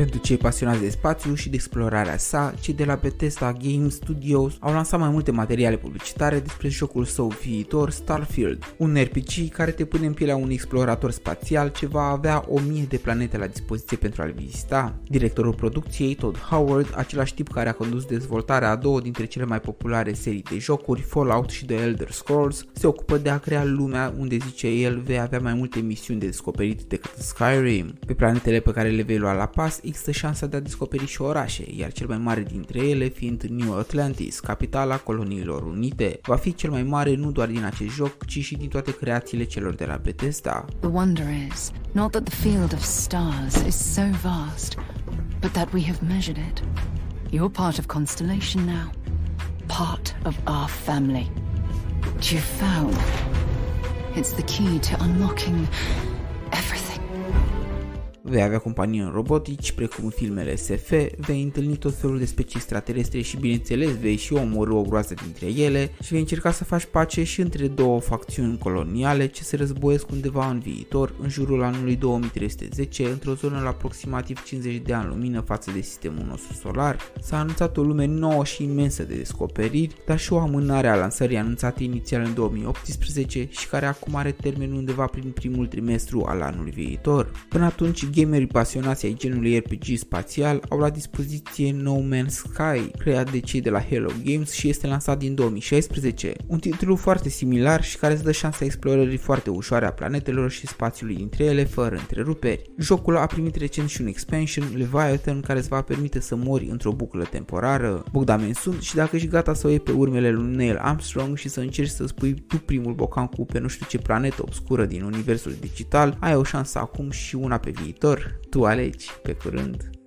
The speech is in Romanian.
Pentru cei pasionați de spațiu și de explorarea sa, cei de la Bethesda Game Studios au lansat mai multe materiale publicitare despre jocul său viitor Starfield, un RPG care te pune în pielea unui explorator spațial ce va avea o mie de planete la dispoziție pentru a-l vizita. Directorul producției, Todd Howard, același tip care a condus dezvoltarea a două dintre cele mai populare serii de jocuri, Fallout și The Elder Scrolls, se ocupă de a crea lumea unde zice el vei avea mai multe misiuni de descoperit decât Skyrim. Pe planetele pe care le vei lua la pas există șansa de a descoperi și orașe, iar cel mai mare dintre ele fiind New Atlantis, capitala coloniilor unite. Va fi cel mai mare nu doar din acest joc, ci și din toate creațiile celor de la Bethesda. The wonder is not that the field of stars is so vast, but that we have measured it. You're part of Constellation now, part of our family. What you've found, it's the key to unlocking everything. Vei avea companii în robotici, precum în filmele SF, vei întâlni tot felul de specii extraterestre și bineînțeles vei și omorâ o groază dintre ele și vei încerca să faci pace și între două facțiuni coloniale ce se războiesc undeva în viitor, în jurul anului 2310, într-o zonă la aproximativ 50 de ani lumină față de sistemul nostru solar. S-a anunțat o lume nouă și imensă de descoperiri, dar și o amânare a lansării anunțate inițial în 2018 și care acum are termen undeva prin primul trimestru al anului viitor. Până atunci, gamerii pasionați ai genului RPG spațial au la dispoziție No Man's Sky, creat de cei de la Hello Games și este lansat din 2016. Un titlu foarte similar și care îți dă șansa explorării foarte ușoare a planetelor și spațiului dintre ele fără întreruperi. Jocul a primit recent și un expansion, Leviathan, care îți va permite să mori într-o buclă temporară. Bogdamen sunt și dacă ești gata să o iei pe urmele lui Neil Armstrong și să încerci să spui tu primul bocan cu pe nu știu ce planetă obscură din universul digital, ai o șansă acum și una pe viitor. Tu alegi. Pe curând.